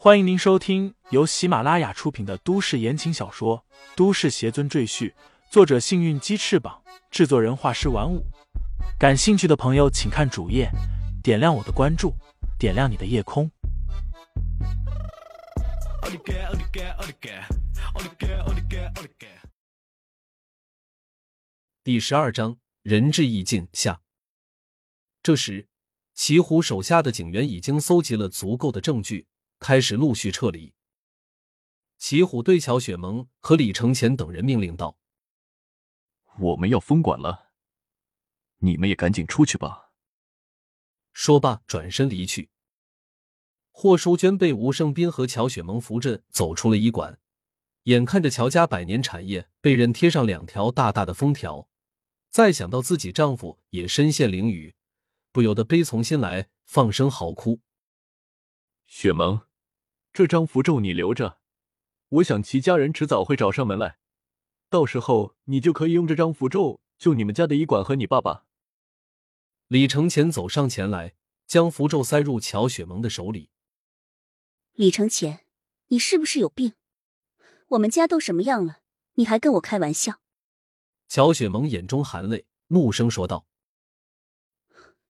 欢迎您收听由喜马拉雅出品的都市言情小说《都市邪尊赘婿》，作者：幸运鸡翅膀，制作人：画师玩五。感兴趣的朋友，请看主页，点亮我的关注，点亮你的夜空。第十二章仁至义尽下。这时，祁虎手下的警员已经搜集了足够的证据。开始陆续撤离。齐虎对乔雪萌和李承前等人命令道：“我们要封馆了，你们也赶紧出去吧。”说罢，转身离去。霍淑娟被吴胜斌和乔雪萌扶着走出了医馆，眼看着乔家百年产业被人贴上两条大大的封条，再想到自己丈夫也身陷囹圄，不由得悲从心来，放声嚎哭。雪萌。这张符咒你留着，我想齐家人迟早会找上门来，到时候你就可以用这张符咒救你们家的医馆和你爸爸。李承前走上前来，将符咒塞入乔雪萌的手里。李承前，你是不是有病？我们家都什么样了，你还跟我开玩笑？乔雪萌眼中含泪，怒声说道：“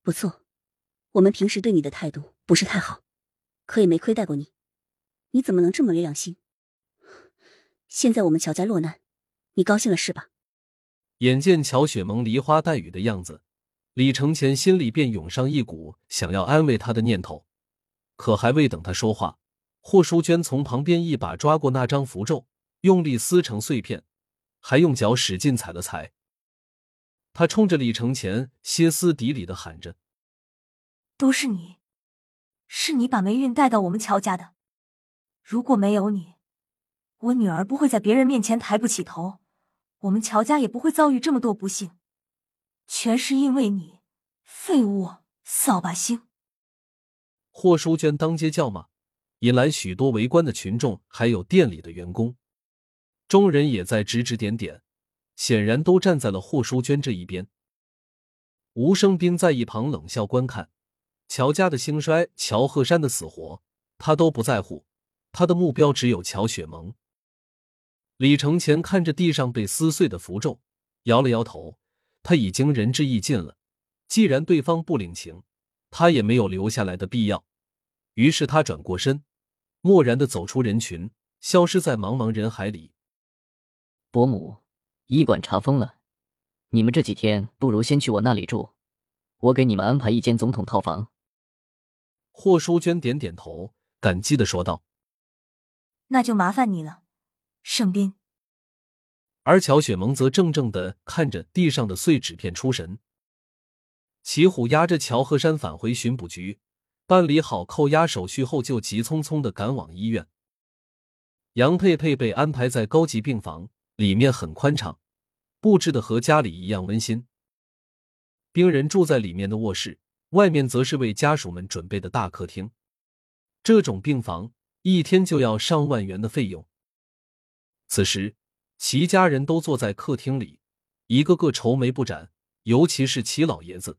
不错，我们平时对你的态度不是太好，可也没亏待过你。”你怎么能这么没良心？现在我们乔家落难，你高兴了是吧？眼见乔雪萌梨花带雨的样子，李承前心里便涌上一股想要安慰她的念头。可还未等他说话，霍淑娟从旁边一把抓过那张符咒，用力撕成碎片，还用脚使劲踩了踩。他冲着李承前歇斯底里的喊着：“都是你，是你把霉运带到我们乔家的！”如果没有你，我女儿不会在别人面前抬不起头，我们乔家也不会遭遇这么多不幸，全是因为你，废物，扫把星！霍淑娟当街叫骂，引来许多围观的群众，还有店里的员工，众人也在指指点点，显然都站在了霍淑娟这一边。吴生斌在一旁冷笑观看，乔家的兴衰，乔鹤山的死活，他都不在乎。他的目标只有乔雪萌。李承前看着地上被撕碎的符咒，摇了摇头。他已经仁至义尽了，既然对方不领情，他也没有留下来的必要。于是他转过身，漠然的走出人群，消失在茫茫人海里。伯母，医馆查封了，你们这几天不如先去我那里住，我给你们安排一间总统套房。霍淑娟点点头，感激的说道。那就麻烦你了，盛斌。而乔雪萌则怔怔的看着地上的碎纸片出神。齐虎押着乔鹤山返回巡捕局，办理好扣押手续后，就急匆匆的赶往医院。杨佩佩被安排在高级病房，里面很宽敞，布置的和家里一样温馨。病人住在里面的卧室，外面则是为家属们准备的大客厅。这种病房。一天就要上万元的费用。此时，齐家人都坐在客厅里，一个个愁眉不展。尤其是齐老爷子，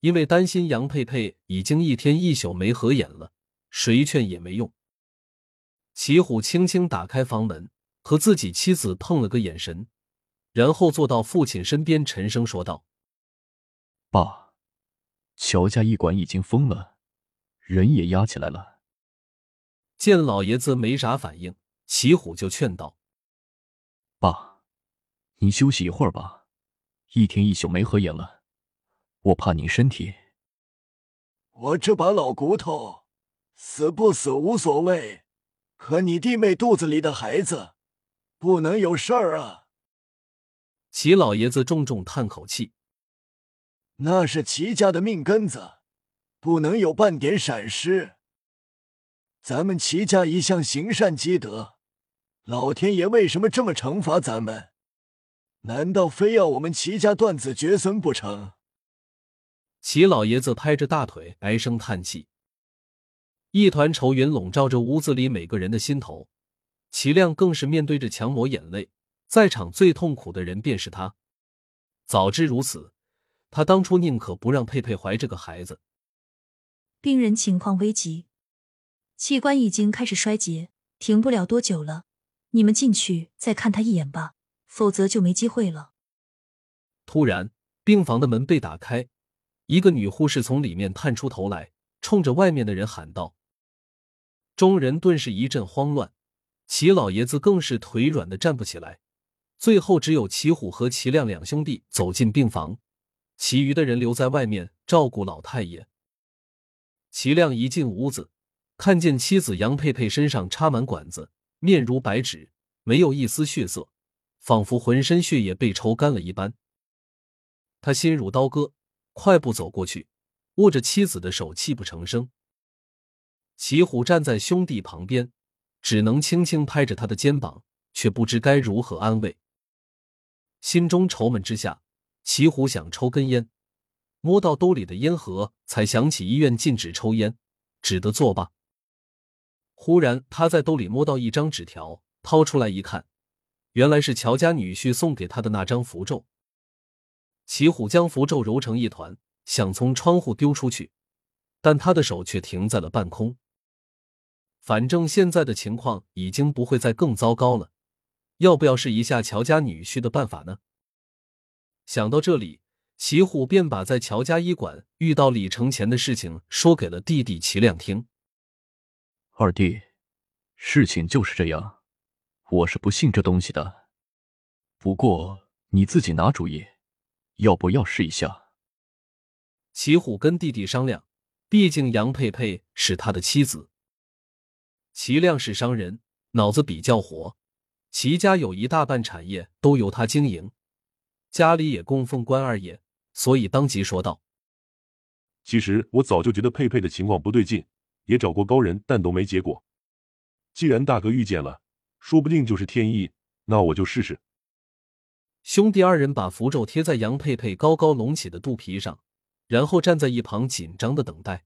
因为担心杨佩佩已经一天一宿没合眼了，谁劝也没用。齐虎轻轻打开房门，和自己妻子碰了个眼神，然后坐到父亲身边，沉声说道：“爸，乔家医馆已经封了，人也押起来了。”见老爷子没啥反应，齐虎就劝道：“爸，您休息一会儿吧，一天一宿没合眼了，我怕您身体。我这把老骨头，死不死无所谓，可你弟妹肚子里的孩子，不能有事儿啊。”齐老爷子重重叹口气：“那是齐家的命根子，不能有半点闪失。”咱们齐家一向行善积德，老天爷为什么这么惩罚咱们？难道非要我们齐家断子绝孙不成？齐老爷子拍着大腿唉声叹气，一团愁云笼罩着屋子里每个人的心头。齐亮更是面对着墙抹眼泪，在场最痛苦的人便是他。早知如此，他当初宁可不让佩佩怀这个孩子。病人情况危急。器官已经开始衰竭，停不了多久了。你们进去再看他一眼吧，否则就没机会了。突然，病房的门被打开，一个女护士从里面探出头来，冲着外面的人喊道：“众人顿时一阵慌乱，齐老爷子更是腿软的站不起来。最后，只有齐虎和齐亮两兄弟走进病房，其余的人留在外面照顾老太爷。齐亮一进屋子，看见妻子杨佩佩身上插满管子。面如白纸，没有一丝血色，仿佛浑身血液被抽干了一般。他心如刀割，快步走过去，握着妻子的手，泣不成声。齐虎站在兄弟旁边，只能轻轻拍着他的肩膀，却不知该如何安慰。心中愁闷之下，齐虎想抽根烟，摸到兜里的烟盒，才想起医院禁止抽烟，只得作罢。忽然，他在兜里摸到一张纸条，掏出来一看，原来是乔家女婿送给他的那张符咒。齐虎将符咒揉成一团，想从窗户丢出去，但他的手却停在了半空。反正现在的情况已经不会再更糟糕了，要不要试一下乔家女婿的办法呢？想到这里，齐虎便把在乔家医馆遇到李承前的事情说给了弟弟齐亮听。二弟，事情就是这样，我是不信这东西的。不过你自己拿主意，要不要试一下？齐虎跟弟弟商量，毕竟杨佩佩是他的妻子。齐亮是商人，脑子比较活，齐家有一大半产业都由他经营，家里也供奉关二爷，所以当即说道：“其实我早就觉得佩佩的情况不对劲。”也找过高人，但都没结果。既然大哥遇见了，说不定就是天意，那我就试试。兄弟二人把符咒贴在杨佩佩高高隆起的肚皮上，然后站在一旁紧张的等待。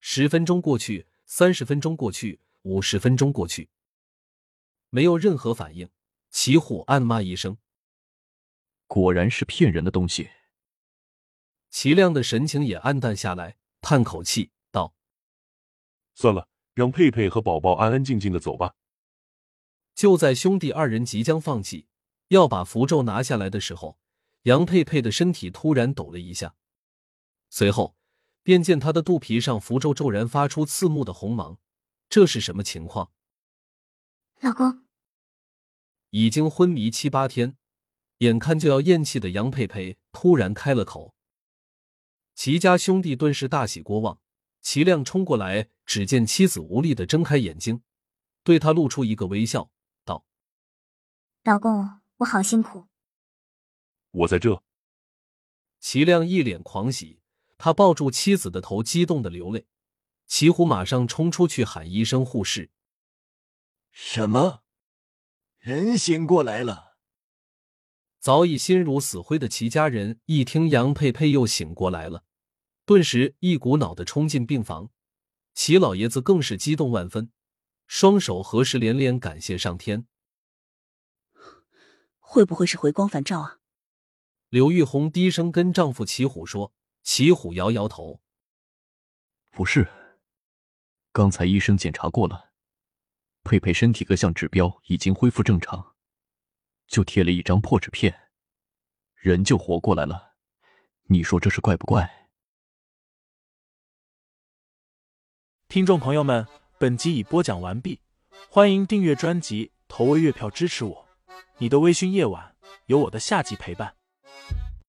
十分钟过去，三十分钟过去，五十分钟过去，没有任何反应。齐虎暗骂一声：“果然是骗人的东西。”齐亮的神情也暗淡下来，叹口气。算了，让佩佩和宝宝安安静静的走吧。就在兄弟二人即将放弃，要把符咒拿下来的时候，杨佩佩的身体突然抖了一下，随后便见她的肚皮上符咒骤然发出刺目的红芒。这是什么情况？老公，已经昏迷七八天，眼看就要咽气的杨佩佩突然开了口。齐家兄弟顿时大喜过望。齐亮冲过来，只见妻子无力的睁开眼睛，对他露出一个微笑，道：“老公，我好辛苦。”我在这。齐亮一脸狂喜，他抱住妻子的头，激动的流泪。齐虎马上冲出去喊医生护士：“什么？人醒过来了？”早已心如死灰的齐家人一听杨佩佩又醒过来了。顿时一股脑的冲进病房，齐老爷子更是激动万分，双手合十，连连感谢上天。会不会是回光返照啊？刘玉红低声跟丈夫齐虎说。齐虎摇摇头：“不是，刚才医生检查过了，佩佩身体各项指标已经恢复正常，就贴了一张破纸片，人就活过来了。你说这是怪不怪？”听众朋友们，本集已播讲完毕，欢迎订阅专辑，投喂月票支持我。你的微醺夜晚，有我的下集陪伴。